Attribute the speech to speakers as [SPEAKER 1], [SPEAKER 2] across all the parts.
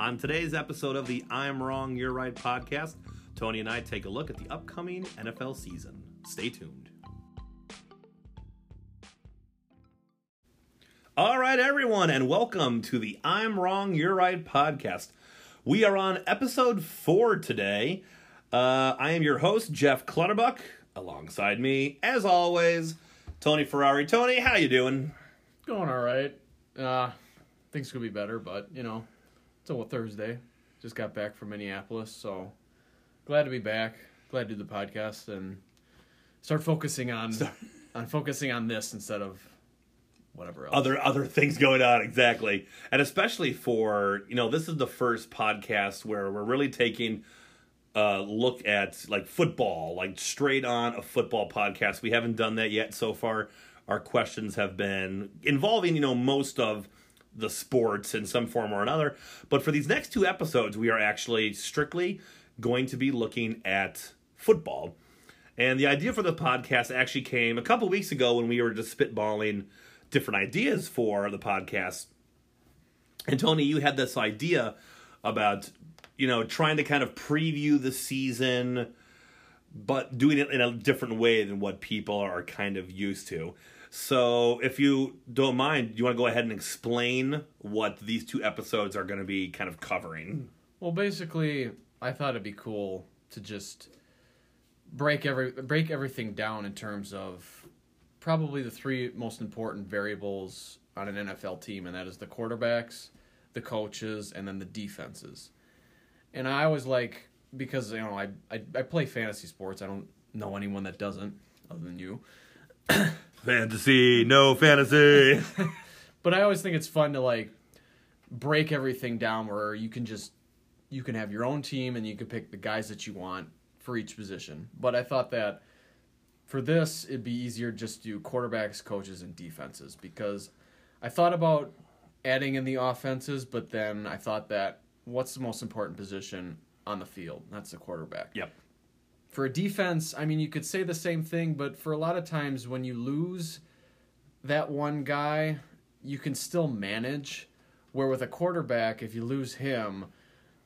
[SPEAKER 1] On today's episode of the I'm Wrong, You're Right podcast, Tony and I take a look at the upcoming NFL season. Stay tuned. All right, everyone, and welcome to the I'm Wrong, You're Right podcast. We are on episode four today. Uh, I am your host, Jeff Clutterbuck. Alongside me, as always, Tony Ferrari. Tony, how you doing?
[SPEAKER 2] Going all right. Uh, things could be better, but you know, it's a Thursday. Just got back from Minneapolis, so glad to be back. Glad to do the podcast and start focusing on on focusing on this instead of whatever else.
[SPEAKER 1] Other other things going on exactly, and especially for you know this is the first podcast where we're really taking a look at like football, like straight on a football podcast. We haven't done that yet so far. Our questions have been involving you know most of the sports in some form or another. But for these next two episodes, we are actually strictly going to be looking at football. And the idea for the podcast actually came a couple weeks ago when we were just spitballing different ideas for the podcast. And Tony, you had this idea about, you know, trying to kind of preview the season, but doing it in a different way than what people are kind of used to. So, if you don't mind, you want to go ahead and explain what these two episodes are going to be kind of covering?
[SPEAKER 2] Well, basically, I thought it'd be cool to just break every break everything down in terms of probably the three most important variables on an NFL team, and that is the quarterbacks, the coaches, and then the defenses. And I always like because you know I I, I play fantasy sports. I don't know anyone that doesn't, other than you.
[SPEAKER 1] fantasy, no fantasy.
[SPEAKER 2] but I always think it's fun to like break everything down where you can just you can have your own team and you can pick the guys that you want for each position. But I thought that for this it'd be easier just to do quarterbacks, coaches, and defenses because I thought about adding in the offenses, but then I thought that what's the most important position on the field? That's the quarterback.
[SPEAKER 1] Yep
[SPEAKER 2] for a defense, I mean, you could say the same thing, but for a lot of times when you lose that one guy, you can still manage. Where with a quarterback, if you lose him,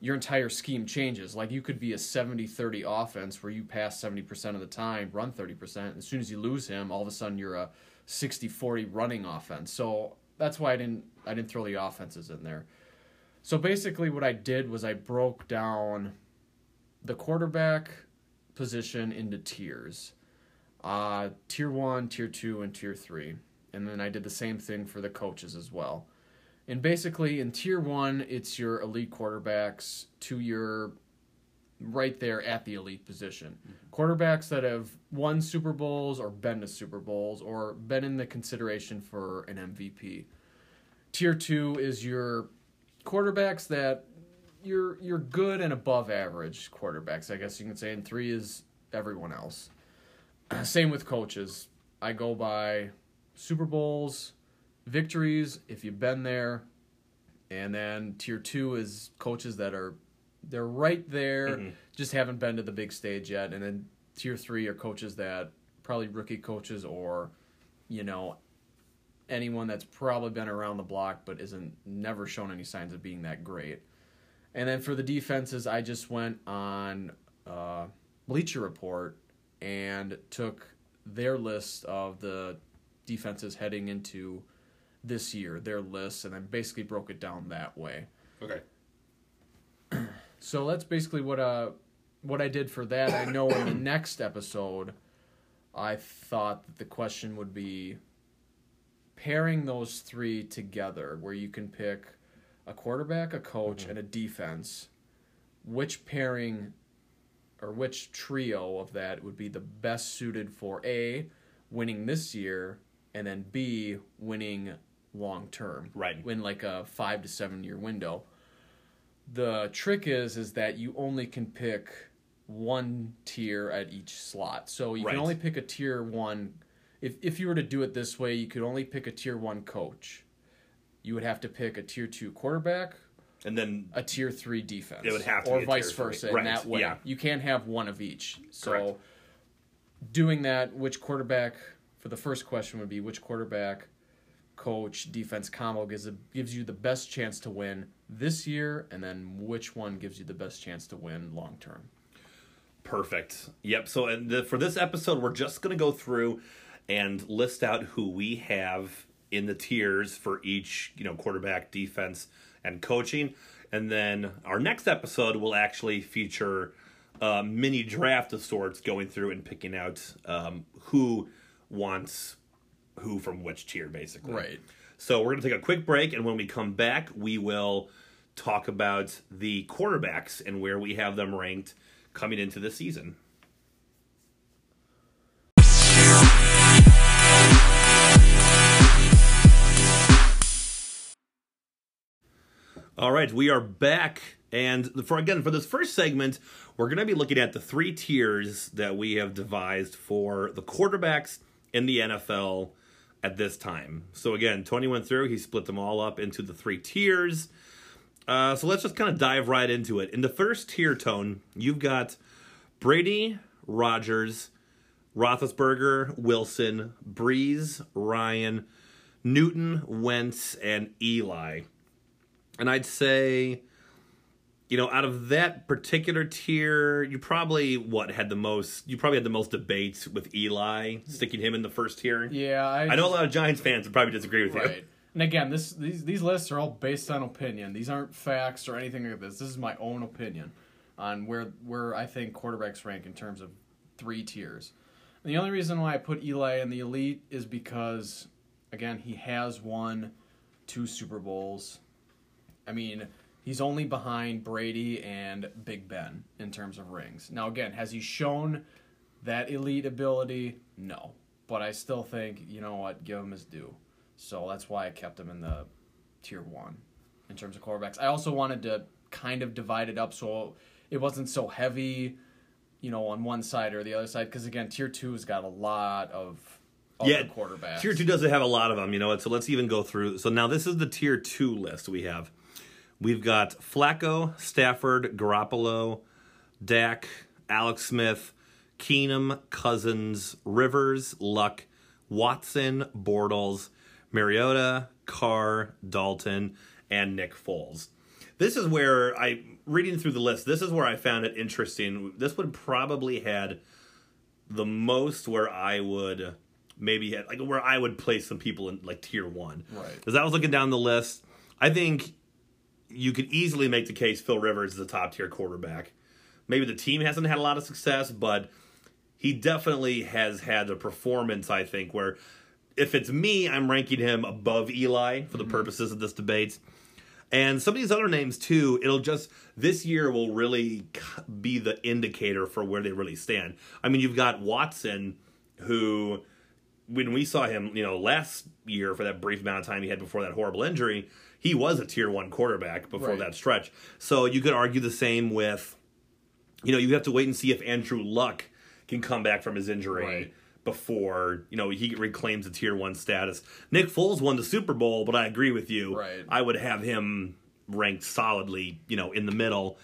[SPEAKER 2] your entire scheme changes. Like you could be a 70 30 offense where you pass 70% of the time, run 30%. As soon as you lose him, all of a sudden you're a 60 40 running offense. So that's why I didn't I didn't throw the offenses in there. So basically what I did was I broke down the quarterback position into tiers uh, tier one, tier two, and tier three. And then I did the same thing for the coaches as well. And basically, in tier one, it's your elite quarterbacks to your right there at the elite position. Mm-hmm. Quarterbacks that have won Super Bowls or been to Super Bowls or been in the consideration for an MVP. Tier two is your quarterbacks that you're you're good and above average quarterbacks, I guess you can say, and three is everyone else. Same with coaches. I go by Super Bowls, victories if you've been there, and then tier two is coaches that are they're right there, mm-hmm. just haven't been to the big stage yet, and then tier three are coaches that probably rookie coaches or you know anyone that's probably been around the block but isn't never shown any signs of being that great. And then for the defenses, I just went on uh, Bleacher Report and took their list of the defenses heading into this year, their list, and then basically broke it down that way.
[SPEAKER 1] Okay.
[SPEAKER 2] so that's basically what uh what I did for that. I know in the next episode, I thought that the question would be pairing those three together, where you can pick a quarterback, a coach, mm-hmm. and a defense, which pairing or which trio of that would be the best suited for A, winning this year, and then B, winning long term.
[SPEAKER 1] Right.
[SPEAKER 2] In like a five to seven year window. The trick is is that you only can pick one tier at each slot. So you right. can only pick a tier one if if you were to do it this way, you could only pick a tier one coach you would have to pick a tier two quarterback
[SPEAKER 1] and then
[SPEAKER 2] a tier three defense.
[SPEAKER 1] It would have to
[SPEAKER 2] or vice versa. Right. In that way, yeah. you can't have one of each. So, Correct. doing that, which quarterback for the first question would be which quarterback, coach, defense combo gives a, gives you the best chance to win this year, and then which one gives you the best chance to win long term.
[SPEAKER 1] Perfect. Yep. So and the, for this episode, we're just going to go through and list out who we have in the tiers for each, you know, quarterback, defense, and coaching. And then our next episode will actually feature a mini draft of sorts, going through and picking out um, who wants who from which tier, basically.
[SPEAKER 2] Right.
[SPEAKER 1] So we're going to take a quick break, and when we come back, we will talk about the quarterbacks and where we have them ranked coming into the season. All right, we are back. And for again, for this first segment, we're going to be looking at the three tiers that we have devised for the quarterbacks in the NFL at this time. So again, Tony went through, he split them all up into the three tiers. Uh, so let's just kind of dive right into it. In the first tier tone, you've got Brady, Rodgers, Roethlisberger, Wilson, Brees, Ryan, Newton, Wentz, and Eli. And I'd say, you know, out of that particular tier, you probably what had the most. You probably had the most debates with Eli sticking him in the first tier.
[SPEAKER 2] Yeah, I,
[SPEAKER 1] I know a lot of Giants fans would probably disagree with you.
[SPEAKER 2] Right. And again, this these these lists are all based on opinion. These aren't facts or anything like this. This is my own opinion on where where I think quarterbacks rank in terms of three tiers. And the only reason why I put Eli in the elite is because again, he has won two Super Bowls. I mean, he's only behind Brady and Big Ben in terms of rings. Now again, has he shown that elite ability? No. But I still think, you know what, give him his due. So that's why I kept him in the tier one in terms of quarterbacks. I also wanted to kind of divide it up so it wasn't so heavy, you know, on one side or the other side. Because again, tier two has got a lot of
[SPEAKER 1] Yeah,
[SPEAKER 2] quarterbacks.
[SPEAKER 1] Tier two doesn't have a lot of them, you know. So let's even go through. So now this is the tier two list we have. We've got Flacco, Stafford, Garoppolo, Dak, Alex Smith, Keenum, Cousins, Rivers, Luck, Watson, Bortles, Mariota, Carr, Dalton, and Nick Foles. This is where I reading through the list. This is where I found it interesting. This would probably had the most where I would maybe had, like where I would place some people in like tier one.
[SPEAKER 2] Right.
[SPEAKER 1] Because I was looking down the list, I think you could easily make the case Phil Rivers is a top tier quarterback. Maybe the team hasn't had a lot of success, but he definitely has had the performance. I think where if it's me, I'm ranking him above Eli for the mm-hmm. purposes of this debate. And some of these other names too, it'll just this year will really be the indicator for where they really stand. I mean, you've got Watson, who when we saw him, you know, last year for that brief amount of time he had before that horrible injury, he was a tier one quarterback before
[SPEAKER 2] Right.
[SPEAKER 1] that stretch. So you could argue the same with, you know, you have to wait and see if Andrew Luck can come back from his injury
[SPEAKER 2] Right.
[SPEAKER 1] before you know he reclaims the tier one status. Nick Foles won the Super Bowl, but I agree with you.
[SPEAKER 2] Right.
[SPEAKER 1] I would have him ranked solidly, you know, in the middle.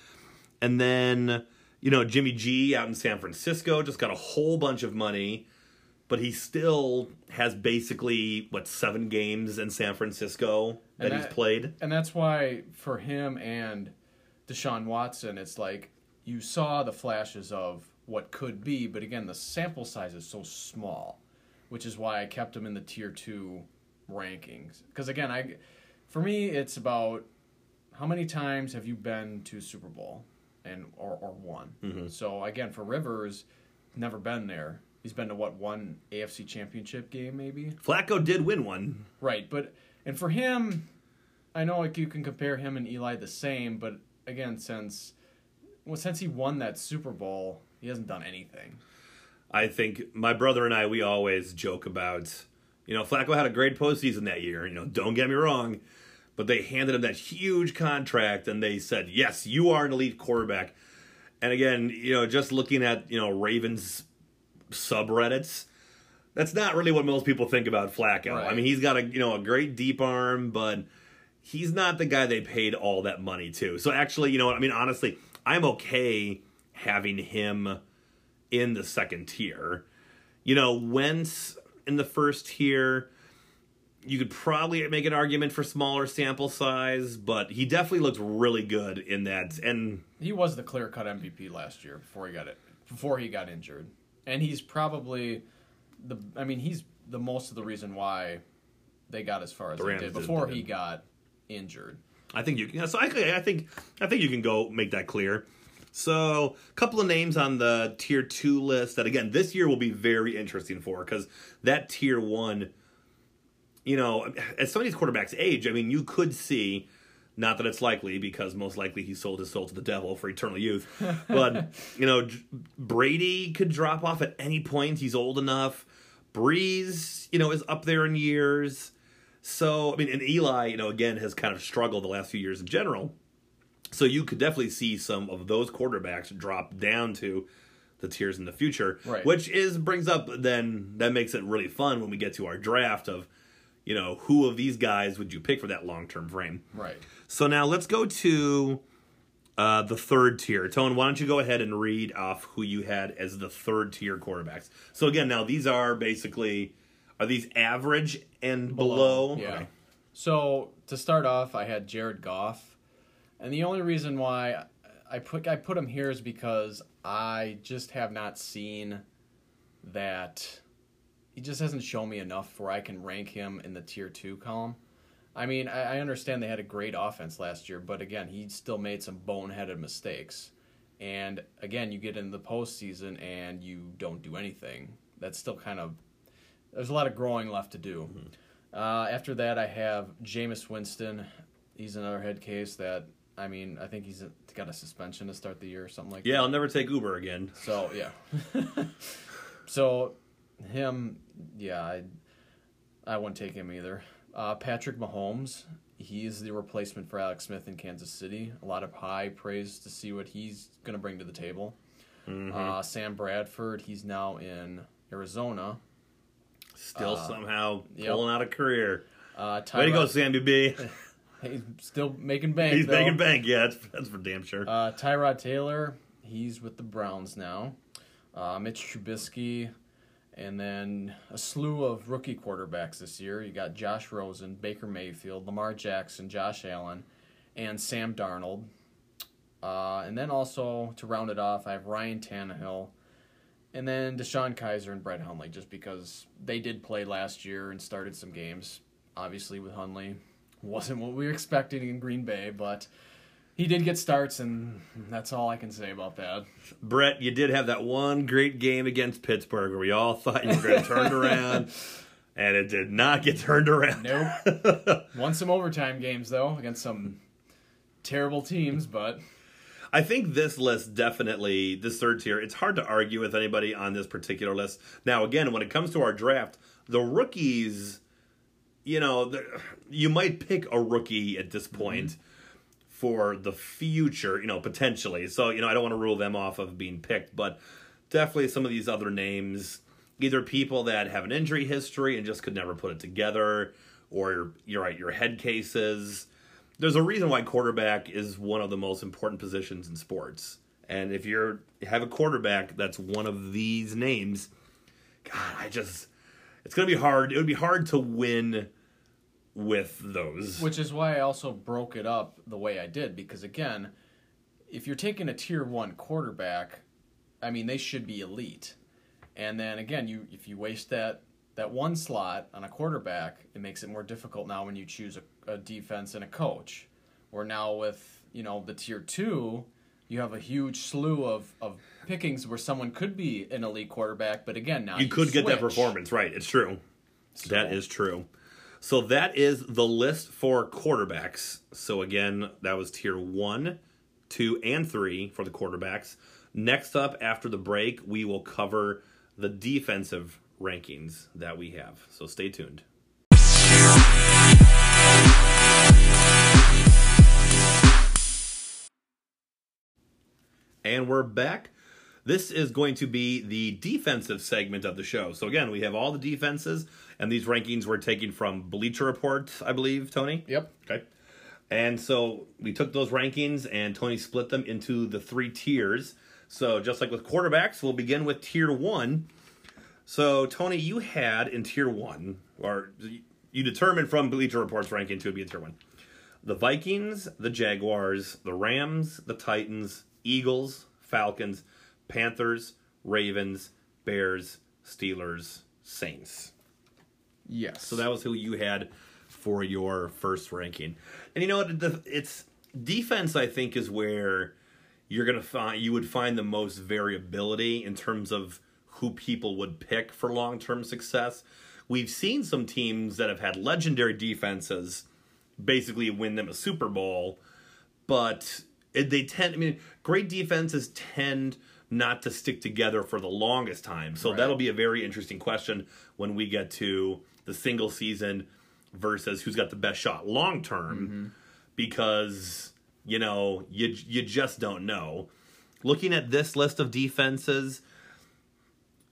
[SPEAKER 1] And then, you know, Jimmy G out in San Francisco just got a whole bunch of money, but he still has basically what seven games in San Francisco that,
[SPEAKER 2] And
[SPEAKER 1] he's played.
[SPEAKER 2] And that's why for him and Deshaun Watson, it's like you saw the flashes of what could be, but again, the sample size is so small, which is why I kept him in the tier two rankings. Because again, I, for me, it's about how many times have you been to Super Bowl and or or won. Mm-hmm. So again, for Rivers, never been there. He's been to what one AFC Championship game maybe.
[SPEAKER 1] Flacco did win one.
[SPEAKER 2] Right, but and for him, I know like you can compare him and Eli the same, but again, since well, since he won that Super Bowl, he hasn't done anything.
[SPEAKER 1] I think my brother and I we always joke about, you know, Flacco had a great postseason that year. You know, don't get me wrong, but they handed him that huge contract and they said, "Yes, you are an elite quarterback." And again, you know, just looking at you know Ravens subreddits, that's not really what most people think about Flacco. I mean, he's got a you know a great deep arm, but he's not the guy they paid all that money to. So actually, you know what? I mean, honestly, I'm okay having him in the second tier. You know, Wentz in the first tier. you could probably make an argument for smaller sample size, but he definitely looked really good in that. And
[SPEAKER 2] He was the clear cut MVP last year before he got it before he got injured, and he's probably the. I mean, he's the most of the reason why they got as far as
[SPEAKER 1] The
[SPEAKER 2] they
[SPEAKER 1] Rams
[SPEAKER 2] did before
[SPEAKER 1] did.
[SPEAKER 2] he got injured.
[SPEAKER 1] I think you can. So I, I think I think you can go make that clear. So a couple of names on the tier two list that again this year will be very interesting for because that tier one, you know, as some of these quarterbacks age, I mean, you could see. Not that it's likely, because most likely he sold his soul to the devil for eternal youth. But you know, Brady could drop off at any point. He's old enough. Brees, you know, is up there in years. So I mean, and Eli, you know, again has kind of struggled the last few years in general. So you could definitely see some of those quarterbacks drop down to the tiers in the future,
[SPEAKER 2] Right.
[SPEAKER 1] which is brings up then that makes it really fun when we get to our draft of, you know, who of these guys would you pick for that long term frame.
[SPEAKER 2] Right.
[SPEAKER 1] So now let's go to uh, the third tier. Tone, why don't you go ahead and read off who you had as the third tier quarterbacks? So again, now these are basically are these average and below?
[SPEAKER 2] Yeah.
[SPEAKER 1] Okay.
[SPEAKER 2] So to start off, I had Jared Goff, and the only reason why I put I put him here is because I just have not seen that he just hasn't shown me enough where I can rank him in the tier two column. I mean, I, I understand they had a great offense last year, but again, he still made some boneheaded mistakes. And again, you get into the postseason and you don't do anything. That's still kind of there's a lot of growing left to do. Uh, after that, I have Jameis Winston. He's another head case that I mean, I think he's got a suspension to start the year or something like
[SPEAKER 1] Yeah,
[SPEAKER 2] that.
[SPEAKER 1] Yeah, I'll never take Uber again.
[SPEAKER 2] So yeah. so him, yeah, I I wouldn't take him either. Uh, Patrick Mahomes, he's the replacement for Alex Smith in Kansas City. A lot of high praise to see what he's going to bring to the table.
[SPEAKER 1] Mm-hmm.
[SPEAKER 2] Uh, Sam Bradford, he's now in Arizona.
[SPEAKER 1] Still
[SPEAKER 2] Uh,
[SPEAKER 1] somehow
[SPEAKER 2] yep.
[SPEAKER 1] pulling out a career.
[SPEAKER 2] Uh,
[SPEAKER 1] Way to go, Sammy B.
[SPEAKER 2] He's still making bank.
[SPEAKER 1] He's
[SPEAKER 2] though.
[SPEAKER 1] making bank. Yeah, that's, that's for damn sure.
[SPEAKER 2] Uh, Tyrod Taylor, he's with the Browns now. Uh, Mitch Trubisky, and then a slew of rookie quarterbacks this year. You got Josh Rosen, Baker Mayfield, Lamar Jackson, Josh Allen, and Sam Darnold. Uh, and then also to round it off, I have Ryan Tannehill, and then DeShone Kizer and Brett Hundley, just because they did play last year and started some games. Obviously, with Hundley, wasn't what we were expecting in Green Bay, but he did get starts, and that's all I can say about that.
[SPEAKER 1] Brett, you did have that one great game against Pittsburgh where we all thought you were going to turn around, and it did not get turned around.
[SPEAKER 2] Nope. Won some overtime games though against some terrible teams, but
[SPEAKER 1] I think this list definitely, this third tier, it's hard to argue with anybody on this particular list. Now, again, when it comes to our draft, the rookies, you know, you might pick a rookie at this point mm-hmm. For the future, you know, potentially. So, you know, I don't want to rule them off of being picked, but definitely some of these other names, either people that have an injury history and just could never put it together, or you're right, your head cases there's a reason why quarterback is one of the most important positions in sports. And if you're have a quarterback that's one of these names, God, I just it's gonna be hard. It would be hard to win with those.
[SPEAKER 2] which is why I also broke it up the way I did because again, if you're taking a tier 1 quarterback, I mean they should be elite. And then again, you if you waste that that one slot on a quarterback, it makes it more difficult now when you choose a, a defense and a coach. Or now with, you know, the tier 2, you have a huge slew of, of pickings where someone could be an elite quarterback, but again, now
[SPEAKER 1] you could get that performance, right? It's true.
[SPEAKER 2] So-
[SPEAKER 1] That is true. So that is the list for quarterbacks. So again, that was tier one, two, and three for the quarterbacks. Next up, after the break, we will cover the defensive rankings that we have. So stay tuned. And we're back. This is going to be the defensive segment of the show. So again, we have all the defenses, and these rankings were taken from Bleacher Report, I believe, Tony.
[SPEAKER 2] Yep.
[SPEAKER 1] Okay. And so we took those rankings and Tony split them into the three tiers. So just like with quarterbacks, we'll begin with tier one. So Tony, you had in tier one, or you determine from Bleacher Report's ranking to be a tier one. The Vikings, the Jaguars, the Rams, the Titans, Eagles, Falcons, Panthers, Ravens, Bears, Steelers, Saints.
[SPEAKER 2] Yes.
[SPEAKER 1] So that was who you had for your first ranking. And you know what? The, it's defense. I think is where you're gonna find you would find the most variability in terms of who people would pick for long term success. We've seen some teams that have had legendary defenses basically win them a Super Bowl, but they tend. I mean, great defenses tend not to stick together for the longest time. So
[SPEAKER 2] Right.
[SPEAKER 1] that'll be a very interesting question when we get to the single season versus who's got the best shot long term mm-hmm. because you know you you just don't know. Looking at this list of defenses,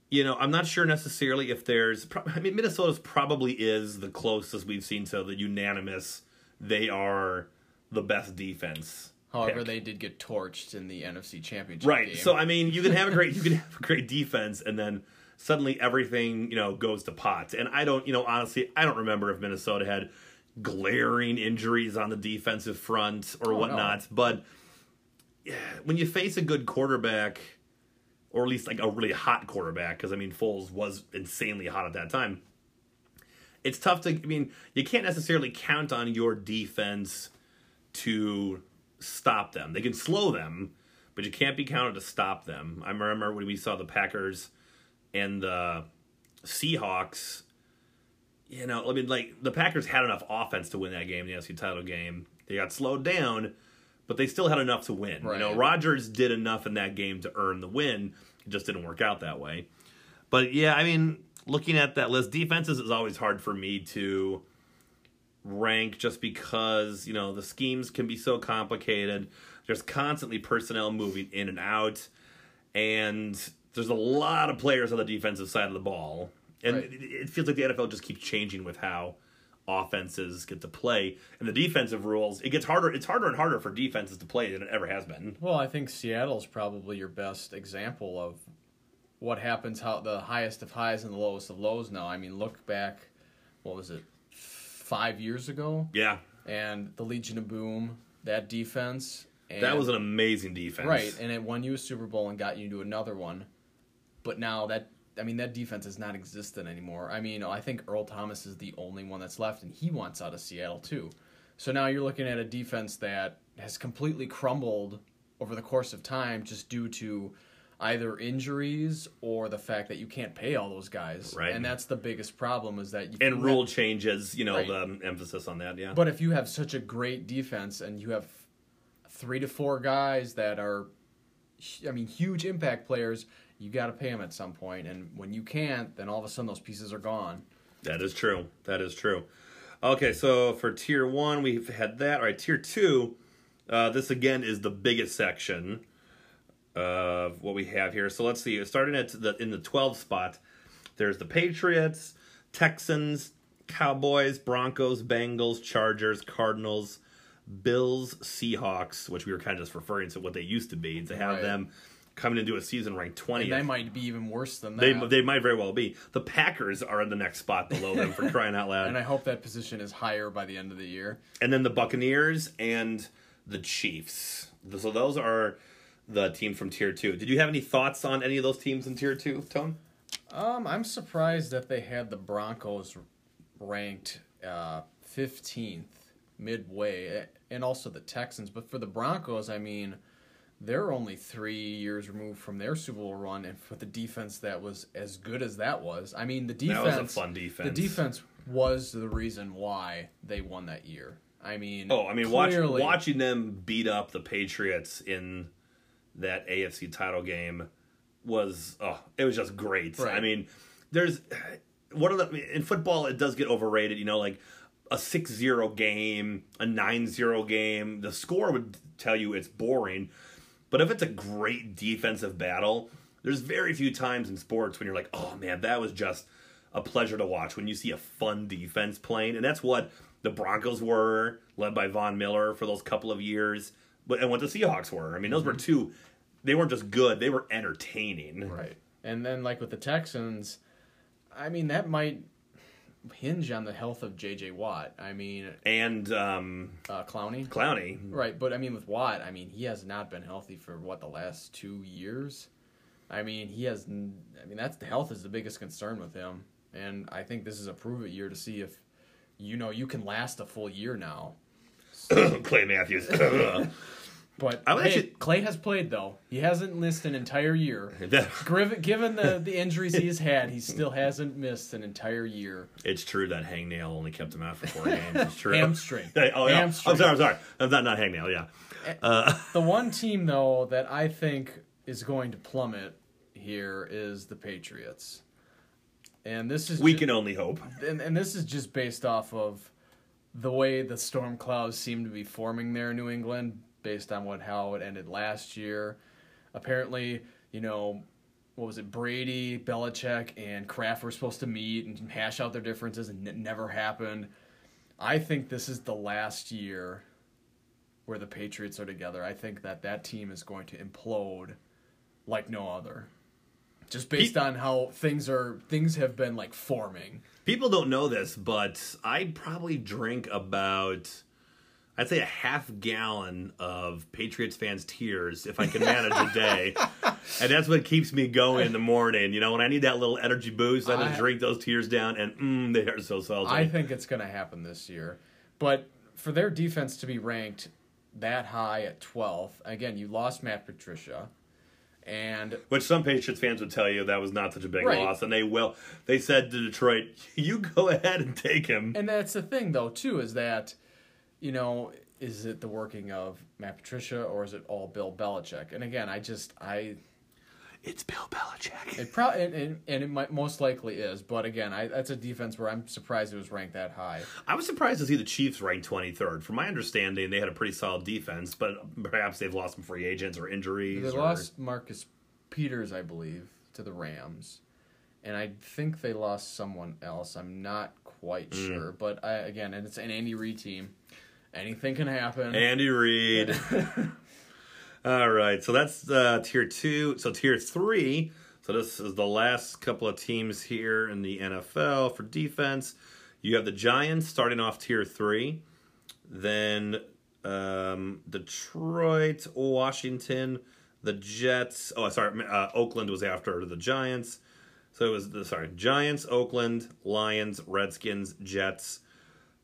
[SPEAKER 1] you know, I'm not sure necessarily if there's. I mean, Minnesota's probably is the closest we've seen to the unanimous. They are the best defense.
[SPEAKER 2] However,
[SPEAKER 1] pick.
[SPEAKER 2] they did get torched in the NFC Championship
[SPEAKER 1] right.
[SPEAKER 2] game.
[SPEAKER 1] So I mean, you can have a great you can have a great defense, and then suddenly everything you know goes to pot. And I don't, you know, honestly, I don't remember if Minnesota had glaring injuries on the defensive front or
[SPEAKER 2] Oh, no.
[SPEAKER 1] whatnot. But yeah, when you face a good quarterback, or at least like a really hot quarterback, because I mean Foles was insanely hot at that time. It's tough to. I mean, you can't necessarily count on your defense to stop them. They can slow them, but you can't be counted to stop them. I remember when we saw the Packers and the Seahawks. You know, I mean, like the Packers had enough offense to win that game, the NFC title game. They got slowed down, but they still had enough to win. You know,
[SPEAKER 2] Right.
[SPEAKER 1] Rodgers did enough in that game to earn the win. It just didn't work out that way. But yeah, I mean, looking at that list, defenses is always hard for me to rank just because, you know, the schemes can be so complicated. There's constantly personnel moving in and out. And there's a lot of players on the defensive side of the ball. And
[SPEAKER 2] Right.
[SPEAKER 1] it, it feels like the NFL just keeps changing with how offenses get to play. And the defensive rules, it gets harder. It's harder and harder for defenses to play than it ever has been.
[SPEAKER 2] Well, I think Seattle's probably your best example of what happens, how the highest of highs and the lowest of lows now. I mean, look back, what was it, five years ago?
[SPEAKER 1] Yeah.
[SPEAKER 2] And the Legion of Boom, that defense. And,
[SPEAKER 1] That was an amazing defense.
[SPEAKER 2] Right, and it won you a Super Bowl and got you to another one. But now that, I mean, that defense is not existent anymore. I mean, I think Earl Thomas is the only one that's left, and he wants out of Seattle too. So now you're looking at a defense that has completely crumbled over the course of time just due to either injuries or the fact that you can't pay all those guys.
[SPEAKER 1] Right.
[SPEAKER 2] And that's the biggest problem is that you
[SPEAKER 1] And rule
[SPEAKER 2] have-
[SPEAKER 1] changes, you know,
[SPEAKER 2] Right.
[SPEAKER 1] the emphasis on that, yeah.
[SPEAKER 2] but if you have such a great defense and you have three to four guys that are, I mean, huge impact players, you got to pay them at some point. And when you can't, then all of a sudden those pieces are gone.
[SPEAKER 1] That is true. That is true. Okay, so for tier one, we've had that. All right, tier two, uh, this again is the biggest section of what we have here. So let's see. Starting at the in the 12 spot, there's the Patriots, Texans, Cowboys, Broncos, Bengals, Chargers, Cardinals, Bills, Seahawks, which we were kind of just referring to what they used to be. To have
[SPEAKER 2] Right.
[SPEAKER 1] them coming into a season ranked
[SPEAKER 2] 20. They might be even worse than that.
[SPEAKER 1] They, they might very well be. The Packers are in the next spot below them for crying out loud.
[SPEAKER 2] and I hope that position is higher by the end of the year.
[SPEAKER 1] and then the Buccaneers and the Chiefs. So those are the teams from tier two. Did you have any thoughts on any of those teams in tier two, Tone?
[SPEAKER 2] Um, I'm surprised that they had the Broncos ranked uh, 15th midway, and also the Texans. But for the Broncos, I mean, they're only three years removed from their Super Bowl run, and for the defense that was as good as that was, I mean, the defense
[SPEAKER 1] That was a fun defense.
[SPEAKER 2] The defense was the reason why they won that year. I mean,
[SPEAKER 1] Oh, I mean, watch,
[SPEAKER 2] clearly-
[SPEAKER 1] watching them beat up the Patriots in that AFC title game was oh, it was just great.
[SPEAKER 2] Right.
[SPEAKER 1] I mean, there's one of the in football it does get overrated. You know, like a 6-0 game, a 9-0 game. The score would tell you it's boring, but if it's a great defensive battle, there's very few times in sports when you're like, oh man, that was just a pleasure to watch when you see a fun defense playing, and that's what the Broncos were, led by Von Miller for those couple of years, but and what the Seahawks were. I mean, those were mm-hmm. two. They weren't just good; they were entertaining.
[SPEAKER 2] Right. And then like with the Texans, I mean that might hinge on the health of J.J. Watt. I mean,
[SPEAKER 1] and um,
[SPEAKER 2] uh, Clowney.
[SPEAKER 1] Clowney.
[SPEAKER 2] Right, but I mean with Watt, I mean he has not been healthy for what the last two years. I mean he has. I mean that's the health is the biggest concern with him, and I think this is a prove it year to see if you know you can last a full year now.
[SPEAKER 1] Clay Matthews.
[SPEAKER 2] But
[SPEAKER 1] I would
[SPEAKER 2] hey,
[SPEAKER 1] actually-
[SPEAKER 2] Clay has played though. He hasn't missed an entire year. Given, the, the injuries he's had, he still hasn't missed an entire year.
[SPEAKER 1] it's true that hangnail only kept him out for four games. It's true.
[SPEAKER 2] Hamstring.
[SPEAKER 1] Hey, oh, yeah.
[SPEAKER 2] Hamstring.
[SPEAKER 1] I'm sorry. I'm sorry. I'm not not hangnail. Yeah.
[SPEAKER 2] Eh, uh, the one team though that I think is going to plummet here is the Patriots. And this is
[SPEAKER 1] We
[SPEAKER 2] ju-
[SPEAKER 1] can only hope.
[SPEAKER 2] and, and this is just based off of the way the storm clouds seem to be forming there in New England, based on what how it ended last year. Apparently, you know, what was it? Brady, Belichick, and Kraft were supposed to meet and hash out their differences, and it never happened. I think this is the last year where the Patriots are together. I think that that team is going to implode like no other. Just based on how things are, things have been like forming.
[SPEAKER 1] People don't know this, but I probably drink about, I'd say a half gallon of Patriots fans' tears if I can manage a day, and that's what keeps me going in the morning. You know, when I need that little energy boost, I just
[SPEAKER 2] I-
[SPEAKER 1] drink those tears down, and mm, they are so salty.
[SPEAKER 2] I think it's going to happen this year. But for their defense to be ranked that high at 12th, again, you lost Matt Patricia. And
[SPEAKER 1] Which some Patriots fans would tell you that was not such a big
[SPEAKER 2] Right.
[SPEAKER 1] loss, and they will. They said to Detroit, "You go ahead and take him."
[SPEAKER 2] and that's the thing though too is that you know, is it the working of Matt Patricia or is it all Bill Belichick? And again, I just I
[SPEAKER 1] It's Bill Belichick.
[SPEAKER 2] it probably and, and, and it might most likely is, but again, I that's a defense where I'm surprised it was ranked that high.
[SPEAKER 1] I was surprised to see the Chiefs ranked 23rd. From my understanding, they had a pretty solid defense, but perhaps they've lost some free agents or injuries.
[SPEAKER 2] They
[SPEAKER 1] or-
[SPEAKER 2] lost Marcus Peters, I believe, to the Rams, and I think they lost someone else. I'm not quite
[SPEAKER 1] Mm.
[SPEAKER 2] sure, but I, again, and it's an Andy Reid team. Anything can happen.
[SPEAKER 1] Andy Reid. All right, so that's uh, tier two. So tier three. So this is the last couple of teams here in the NFL for defense. You have the Giants starting off tier three, then um, Detroit, Washington, the Jets. Oh, sorry, uh, Oakland was after the Giants. So it was the sorry Giants, Oakland, Lions, Redskins, Jets.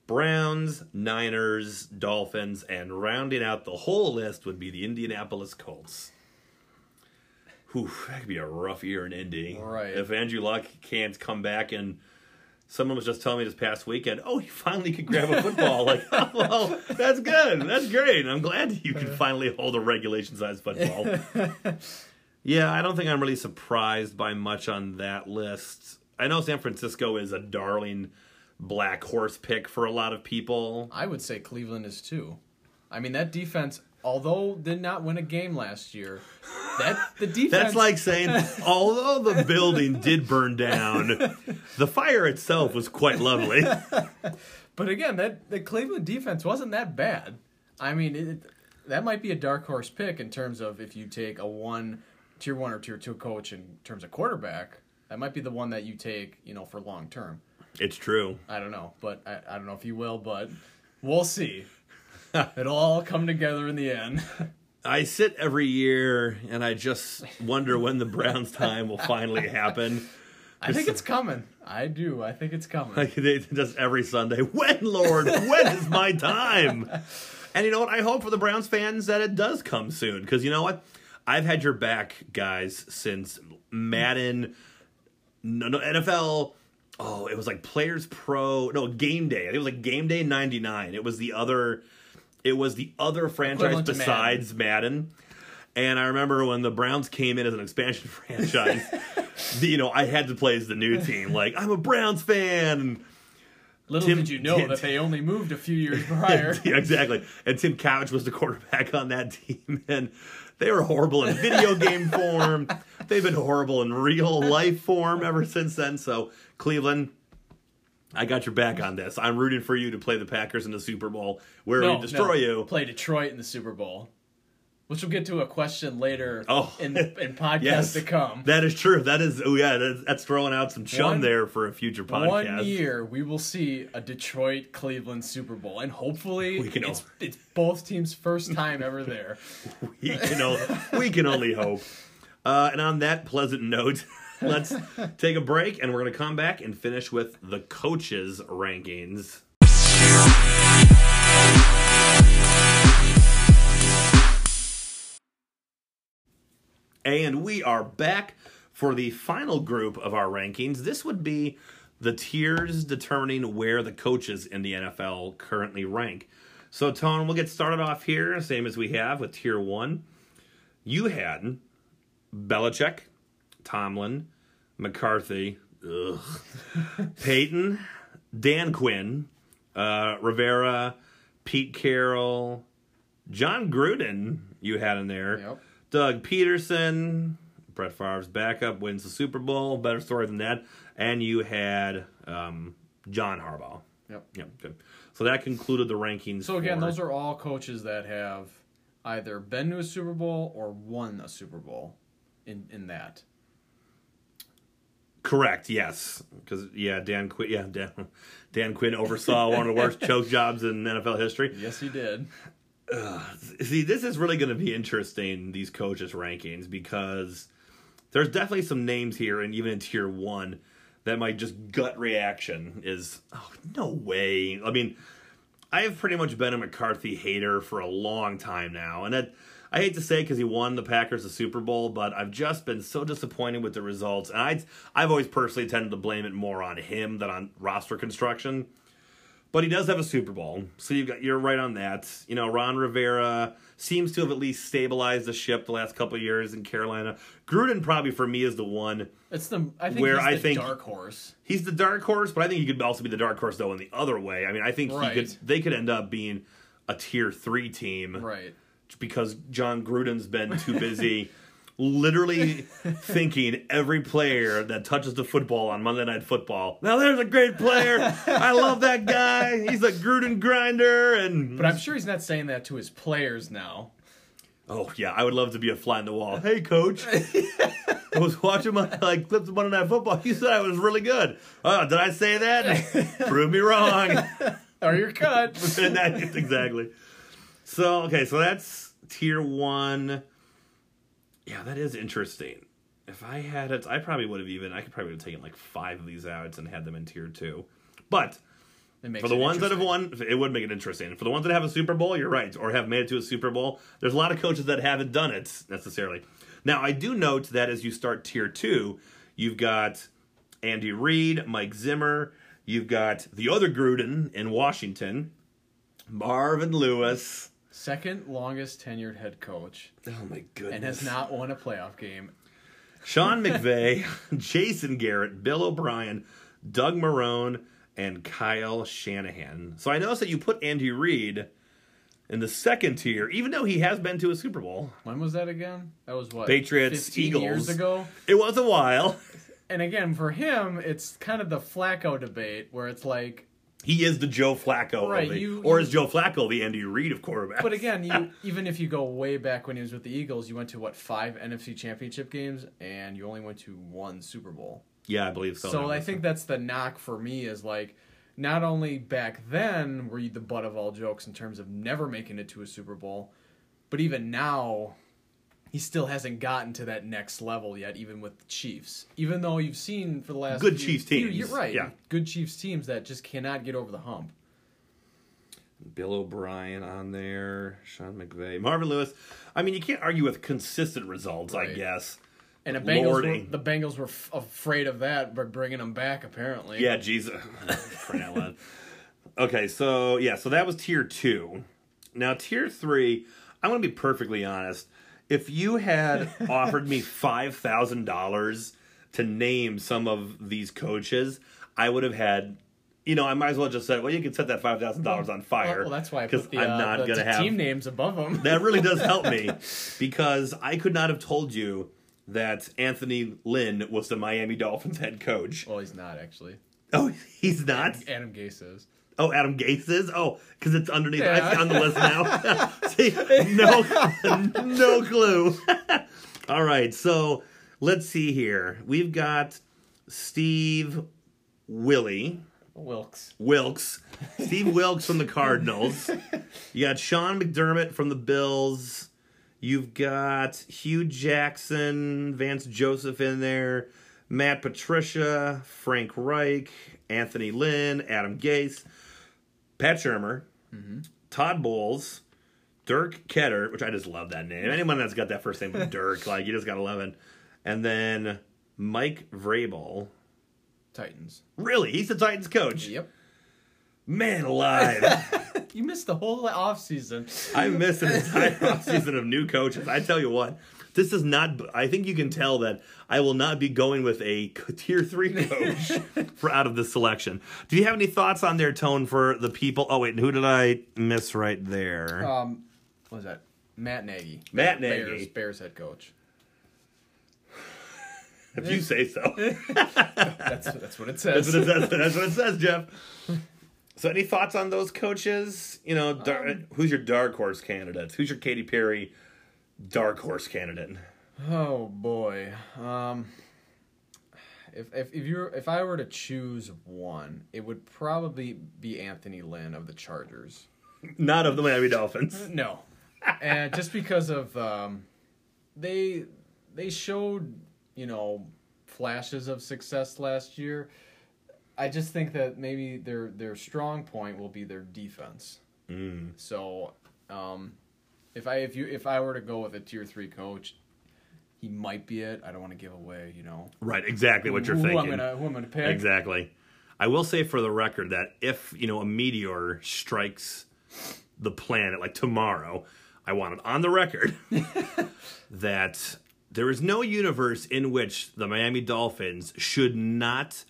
[SPEAKER 1] Browns, Niners, Dolphins, and rounding out the whole list would be the Indianapolis Colts. Whew, that could be a rough year in Indy.
[SPEAKER 2] Right.
[SPEAKER 1] If Andrew Luck can't come back and someone was just telling me this past weekend, oh, he finally could grab a football. like, oh, well, that's good. That's great. I'm glad you can finally hold a regulation sized football. yeah, I don't think I'm really surprised by much on that list. I know San Francisco is a darling black horse pick for a lot of people.
[SPEAKER 2] I would say Cleveland is too. I mean, that defense, although did not win a game last year, that the defense.
[SPEAKER 1] That's like saying, although the building did burn down, the fire itself was quite lovely.
[SPEAKER 2] But again, that the Cleveland defense wasn't that bad. I mean, it, that might be a dark horse pick in terms of if you take a one tier one or tier two coach in terms of quarterback. That might be the one that you take, you know, for long term.
[SPEAKER 1] It's true.
[SPEAKER 2] I don't know, but I, I don't know if you will, but we'll see. It'll all come together in the end.
[SPEAKER 1] I sit every year and I just wonder when the Browns' time will finally happen.
[SPEAKER 2] I think it's coming. I do. I think it's coming.
[SPEAKER 1] Like they just every Sunday. When, Lord? When is my time? And you know what? I hope for the Browns fans that it does come soon. Because you know what? I've had your back, guys, since Madden, no, no NFL. Oh, it was like Players Pro. No, Game Day. I think it was like Game Day '99. It was the other. It was the other franchise
[SPEAKER 2] to Madden.
[SPEAKER 1] besides Madden. And I remember when the Browns came in as an expansion franchise, the- you know, I had to play as the new team. Like, I'm a Browns fan.
[SPEAKER 2] Little
[SPEAKER 1] Tim-
[SPEAKER 2] did you know
[SPEAKER 1] Tim-
[SPEAKER 2] that they only moved a few years prior.
[SPEAKER 1] yeah, exactly. And Tim Couch was the quarterback on that team, and they were horrible in video game form. They've been horrible in real life form ever since then. So, Cleveland, I got your back on this. I'm rooting for you to play the Packers in the Super Bowl, where
[SPEAKER 2] No,
[SPEAKER 1] we destroy
[SPEAKER 2] no.
[SPEAKER 1] you.
[SPEAKER 2] Play Detroit in the Super Bowl. which we'll get to a question later
[SPEAKER 1] Oh.
[SPEAKER 2] in in podcasts
[SPEAKER 1] Yes.
[SPEAKER 2] to come.
[SPEAKER 1] That is true. That is, oh yeah, that's, that's throwing out some chum
[SPEAKER 2] One-
[SPEAKER 1] there for a future podcast.
[SPEAKER 2] One year we will see a Detroit Cleveland Super Bowl, and hopefully
[SPEAKER 1] We can
[SPEAKER 2] it's,
[SPEAKER 1] all-
[SPEAKER 2] it's both teams' first time ever there.
[SPEAKER 1] we can only, we can only hope. Uh, and on that pleasant note, let's take a break, and we're going to come back and finish with the coaches' rankings. And we are back for the final group of our rankings. This would be the tiers determining where the coaches in the NFL currently rank. So, Tone, we'll get started off here, same as we have with tier one. You had Belichick, Tomlin, McCarthy, ugh, Peyton, Dan Quinn, uh, Rivera, Pete Carroll, Jon Gruden. You had in there.
[SPEAKER 2] Yep.
[SPEAKER 1] Doug Pederson, Brett Favre's backup, wins the Super Bowl. Better story than that. And you had um, John Harbaugh.
[SPEAKER 2] Yep.
[SPEAKER 1] Yep. Good. So that concluded the rankings.
[SPEAKER 2] So again,
[SPEAKER 1] for-
[SPEAKER 2] those are all coaches that have either been to a Super Bowl or won a Super Bowl in in that.
[SPEAKER 1] correct. Yes, because yeah, Dan Quinn. Yeah, Dan, Dan Quinn oversaw one of the worst choke jobs in NFL history.
[SPEAKER 2] Yes, he did.
[SPEAKER 1] See, this is really going to be interesting. These coaches rankings because there's definitely some names here, and even in tier one, that my just gut reaction is, oh no way. I mean, I have pretty much been a McCarthy hater for a long time now, and that I hate to say because he won the Packers the Super Bowl, but I've just been so disappointed with the results, and I I've always personally tended to blame it more on him than on roster construction. But he does have a Super Bowl, so you've got you're right on that. You know, Ron Rivera seems to have at least stabilized the ship the last couple of years in Carolina. Gruden probably for me is the one.
[SPEAKER 2] It's the I think
[SPEAKER 1] Where
[SPEAKER 2] he's
[SPEAKER 1] I
[SPEAKER 2] the
[SPEAKER 1] think-
[SPEAKER 2] dark horse.
[SPEAKER 1] He's the dark horse, but I think he could also be the dark horse though in the other way. I mean, I think he could they could end up being a tier three team
[SPEAKER 2] Right.
[SPEAKER 1] Because Jon Gruden's been too busy literally thinking every player that touches the football on Monday Night Football. Now there's a great player. I love that guy. He's a Gruden grinder and
[SPEAKER 2] But I'm sure he's not saying that to his players now.
[SPEAKER 1] Oh yeah, I would love to be a fly in the wall. Hey coach. I was watching my like clips of Monday Night Football. You said I was really good. Oh, did I say that? Prove me wrong.
[SPEAKER 2] Or you're cut.
[SPEAKER 1] exactly. So okay, so that's tier one. Yeah, that is interesting. If I had it, I probably would have even. I could probably have taken like five of these out and had them in tier two. But for the ones that have won, it would make it interesting. For the ones that have a Super Bowl, you're right, or have made it to a Super Bowl. There's a lot of coaches that haven't done it necessarily. Now, I do note that as you start tier two, you've got Andy Reid, Mike Zimmer, you've got the other Gruden in Washington, Marvin Lewis.
[SPEAKER 2] Second longest tenured head coach
[SPEAKER 1] Oh my goodness!
[SPEAKER 2] and has not won a playoff game.
[SPEAKER 1] Sean McVay, Jason Garrett, Bill O'Brien, Doug Marrone, and Kyle Shanahan. So I noticed that you put Andy Reid in the second tier, even though he has been to a Super Bowl.
[SPEAKER 2] When was that again? That was what
[SPEAKER 1] Patriots, Eagles.
[SPEAKER 2] years ago.
[SPEAKER 1] It was a while.
[SPEAKER 2] And again, for him, it's kind of the Flacco debate where it's like,
[SPEAKER 1] He is the Joe Flacco,
[SPEAKER 2] Right,
[SPEAKER 1] the-
[SPEAKER 2] you-
[SPEAKER 1] or is Joe Flacco the Andy Reid of quarterbacks?
[SPEAKER 2] but again, you even if you go way back when he was with the Eagles, you went to what five NFC Championship games, and you only went to one Super Bowl.
[SPEAKER 1] yeah, I believe so.
[SPEAKER 2] So I think that's the knock for me is like, not only back then were you the butt of all jokes in terms of never making it to a Super Bowl, but even now, he still hasn't gotten to that next level yet, even with the Chiefs. Even though you've seen for the last
[SPEAKER 1] Good
[SPEAKER 2] few-
[SPEAKER 1] Chiefs teams,
[SPEAKER 2] you're right.
[SPEAKER 1] yeah.
[SPEAKER 2] good Chiefs teams that just cannot get over the hump.
[SPEAKER 1] Bill O'Brien on there, Sean McVay, Marvin Lewis. I mean, you can't argue with consistent results, I guess.
[SPEAKER 2] And the Bengals, were, the Bengals were f- afraid of that, but bringing them back apparently.
[SPEAKER 1] Yeah, Jesus. For. Okay, so yeah, so that was tier two. Now tier three, I'm gonna be perfectly honest. If you had offered me five thousand dollars to name some of these coaches, I would have had. You know, I might as well just say, well, you can set that five thousand dollars on fire.
[SPEAKER 2] Well, that's why I
[SPEAKER 1] 'cause
[SPEAKER 2] put the,
[SPEAKER 1] I'm
[SPEAKER 2] uh,
[SPEAKER 1] not
[SPEAKER 2] the
[SPEAKER 1] gonna have
[SPEAKER 2] team names above them.
[SPEAKER 1] that really does help me because I could not have told you that Anthony Lynn was the Miami Dolphins head coach.
[SPEAKER 2] well, he's not actually.
[SPEAKER 1] Oh, he's not.
[SPEAKER 2] Adam Gase is.
[SPEAKER 1] Oh, Adam Gase is. Oh, because it's underneath. I
[SPEAKER 2] Yeah.
[SPEAKER 1] see on the list now. see, no, no clue. All right, so let's see here. We've got Steve Willie.
[SPEAKER 2] Wilkes.
[SPEAKER 1] Wilkes, Steve Wilkes from the Cardinals. You got Sean McDermott from the Bills. You've got Hue Jackson, Vance Joseph in there, Matt Patricia, Frank Reich, Anthony Lynn, Adam Gase, Pat Shurmur, mm-hmm. Todd Bowles, Dirk Koetter, which I just love that name. Anyone that's got that first name Dirk, like you just gotta love it. And then Mike Vrabel.
[SPEAKER 2] Titans.
[SPEAKER 1] Really, he's the Titans coach.
[SPEAKER 2] Yep.
[SPEAKER 1] Man alive.
[SPEAKER 2] You missed the whole off season.
[SPEAKER 1] I missed an entire offseason of new coaches. I tell you what, this is not. I think you can tell that I will not be going with a tier three coach for out of this selection. Do you have any thoughts on their tone for the people? Oh wait, who did I miss right there?
[SPEAKER 2] Um, what was that? Matt Nagy.
[SPEAKER 1] Matt
[SPEAKER 2] Bears,
[SPEAKER 1] Nagy.
[SPEAKER 2] Bears head coach.
[SPEAKER 1] if you say so.
[SPEAKER 2] That's that's what it
[SPEAKER 1] That's
[SPEAKER 2] says.
[SPEAKER 1] what it says. That's what it says, Jeff. So, any thoughts on those coaches? You know, dar-
[SPEAKER 2] Um,
[SPEAKER 1] who's your dark horse candidates? Who's your Katy Perry dark horse candidate?
[SPEAKER 2] Oh boy. Um if if if you if I were to choose one, it would probably be Anthony Lynn of the Chargers.
[SPEAKER 1] Not of the Miami Dolphins.
[SPEAKER 2] No. and just because of um they they showed, you know, flashes of success last year. I just think that maybe their their strong point will be their defense.
[SPEAKER 1] Mm.
[SPEAKER 2] So, um, if I if you if I were to go with a tier three coach, he might be it. I don't want to give away, you know,
[SPEAKER 1] Right, exactly what you're
[SPEAKER 2] who
[SPEAKER 1] thinking.
[SPEAKER 2] I'm gonna who I'm gonna pick.
[SPEAKER 1] Exactly. I will say for the record that if, you know, a meteor strikes the planet like tomorrow, I want it on the record that there is no universe in which the Miami Dolphins should not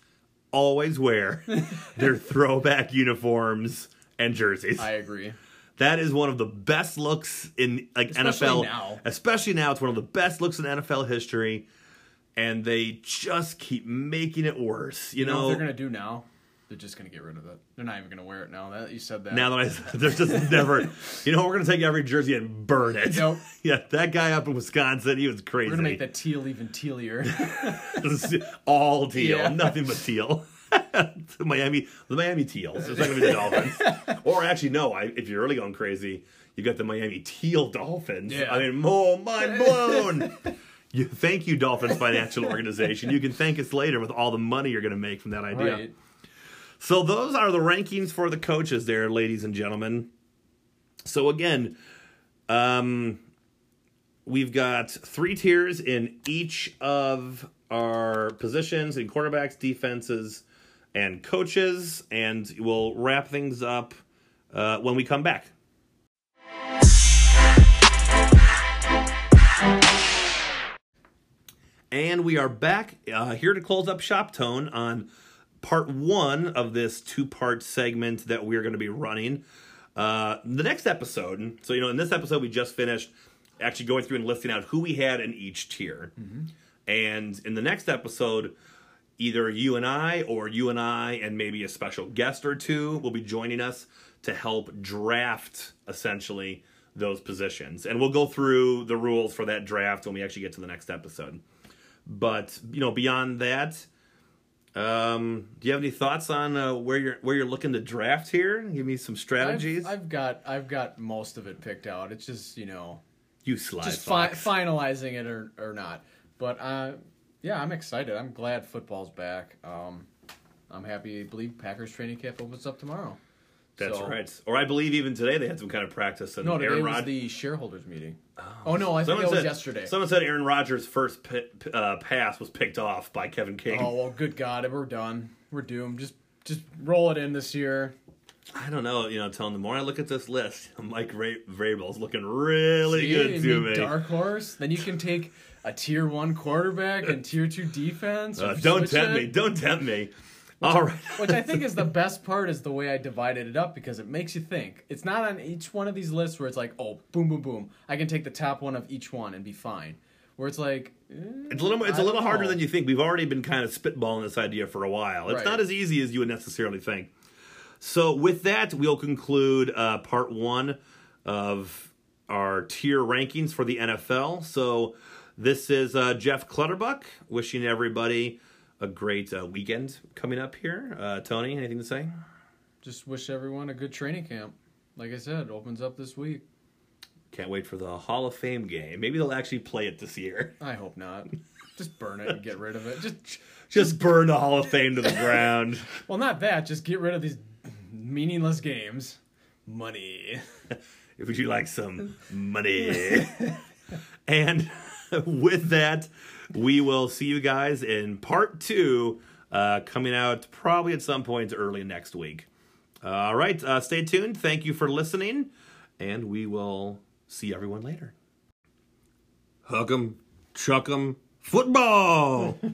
[SPEAKER 1] always wear their throwback uniforms and jerseys.
[SPEAKER 2] I agree.
[SPEAKER 1] That is one of the best looks in like
[SPEAKER 2] Especially
[SPEAKER 1] NFL.
[SPEAKER 2] now.
[SPEAKER 1] Especially now, it's one of the best looks in NFL history, and they just keep making it worse. You,
[SPEAKER 2] You know
[SPEAKER 1] know,
[SPEAKER 2] what they're gonna do now? They're just gonna get rid of it. They're not even gonna wear it now. That you said that.
[SPEAKER 1] now that I, there's just never. You know, we're gonna take every jersey and burn it.
[SPEAKER 2] Nope.
[SPEAKER 1] yeah, that guy up in Wisconsin, he was crazy.
[SPEAKER 2] we're gonna make that teal even tealier.
[SPEAKER 1] all teal,
[SPEAKER 2] Yeah.
[SPEAKER 1] nothing but teal. The Miami, the Miami Teals. It's not gonna be the Dolphins. or actually, no. I, if you're really going crazy, you got the Miami Teal Dolphins.
[SPEAKER 2] Yeah.
[SPEAKER 1] I mean, oh, mind blown. you thank you, Dolphins Financial Organization. You can thank us later with all the money you're gonna make from that idea.
[SPEAKER 2] right.
[SPEAKER 1] So those are the rankings for the coaches there, ladies and gentlemen. So again, um, we've got three tiers in each of our positions in quarterbacks, defenses, and coaches, and we'll wrap things up uh, when we come back. And we are back uh, here to close up Shop Tone on part one of this two part segment that we're going to be running. Uh, the next episode, so you know, in this episode, we just finished actually going through and listing out who we had in each tier. And in the next episode, either you and I, or you and I, and maybe a special guest or two will be joining us to help draft essentially those positions. And we'll go through the rules for that draft when we actually get to the next episode. But you know, beyond that, um, do you have any thoughts on uh, where you're where you're looking to draft here? Give me some strategies.
[SPEAKER 2] I've, I've got I've got most of it picked out. It's just you know
[SPEAKER 1] you slide
[SPEAKER 2] just fi- finalizing it or, or not. But uh, yeah, I'm excited. I'm glad football's back. Um, I'm happy. I believe Packers training camp opens up tomorrow.
[SPEAKER 1] That's
[SPEAKER 2] So-
[SPEAKER 1] right. Or I believe even today they had some kind of practice. And
[SPEAKER 2] No, today
[SPEAKER 1] Aaron
[SPEAKER 2] was the shareholders meeting. Oh, no, I think it was yesterday.
[SPEAKER 1] Someone said Aaron Rodgers' first p- uh, pass was picked off by Kevin King.
[SPEAKER 2] Oh well, good God, we're done. We're doomed. Just just roll it in this year.
[SPEAKER 1] I don't know. You know, telling the more I look at this list, Mike Ra- Vrabel's looking really
[SPEAKER 2] See,
[SPEAKER 1] good to me.
[SPEAKER 2] Dark horse. Then you can take a tier one quarterback and tier two defense.
[SPEAKER 1] Uh, don't tempt
[SPEAKER 2] it.
[SPEAKER 1] me. Don't tempt me. All right.
[SPEAKER 2] Which I think is the best part is the way I divided it up because it makes you think. It's not on each one of these lists where it's like, oh, boom, boom, boom. I can take the top one of each one and be fine. Where it's like, eh,
[SPEAKER 1] It's a little. It's
[SPEAKER 2] I
[SPEAKER 1] a little harder
[SPEAKER 2] know.
[SPEAKER 1] than you think. We've already been kind of spitballing this idea for a while. It's
[SPEAKER 2] Right.
[SPEAKER 1] not as easy as you would necessarily think. So with that, we'll conclude uh, part one of our tier rankings for the NFL. So this is uh, Jeff Clutterbuck wishing everybody a great uh, weekend coming up here. Uh, Tony, anything to say?
[SPEAKER 2] Just wish everyone a good training camp. Like I said, it opens up this week.
[SPEAKER 1] Can't wait for the Hall of Fame game. Maybe they'll actually play it this year.
[SPEAKER 2] I hope not. Just burn it and get rid of it. Just
[SPEAKER 1] Just burn the Hall of Fame to the ground.
[SPEAKER 2] well, not that. Just get rid of these meaningless games. Money.
[SPEAKER 1] Would you like some money? and with that, we will see you guys in part two, uh, coming out probably at some point early next week. All right, uh, stay tuned. Thank you for listening, and we will see everyone later. Hook 'em, chuck 'em, football!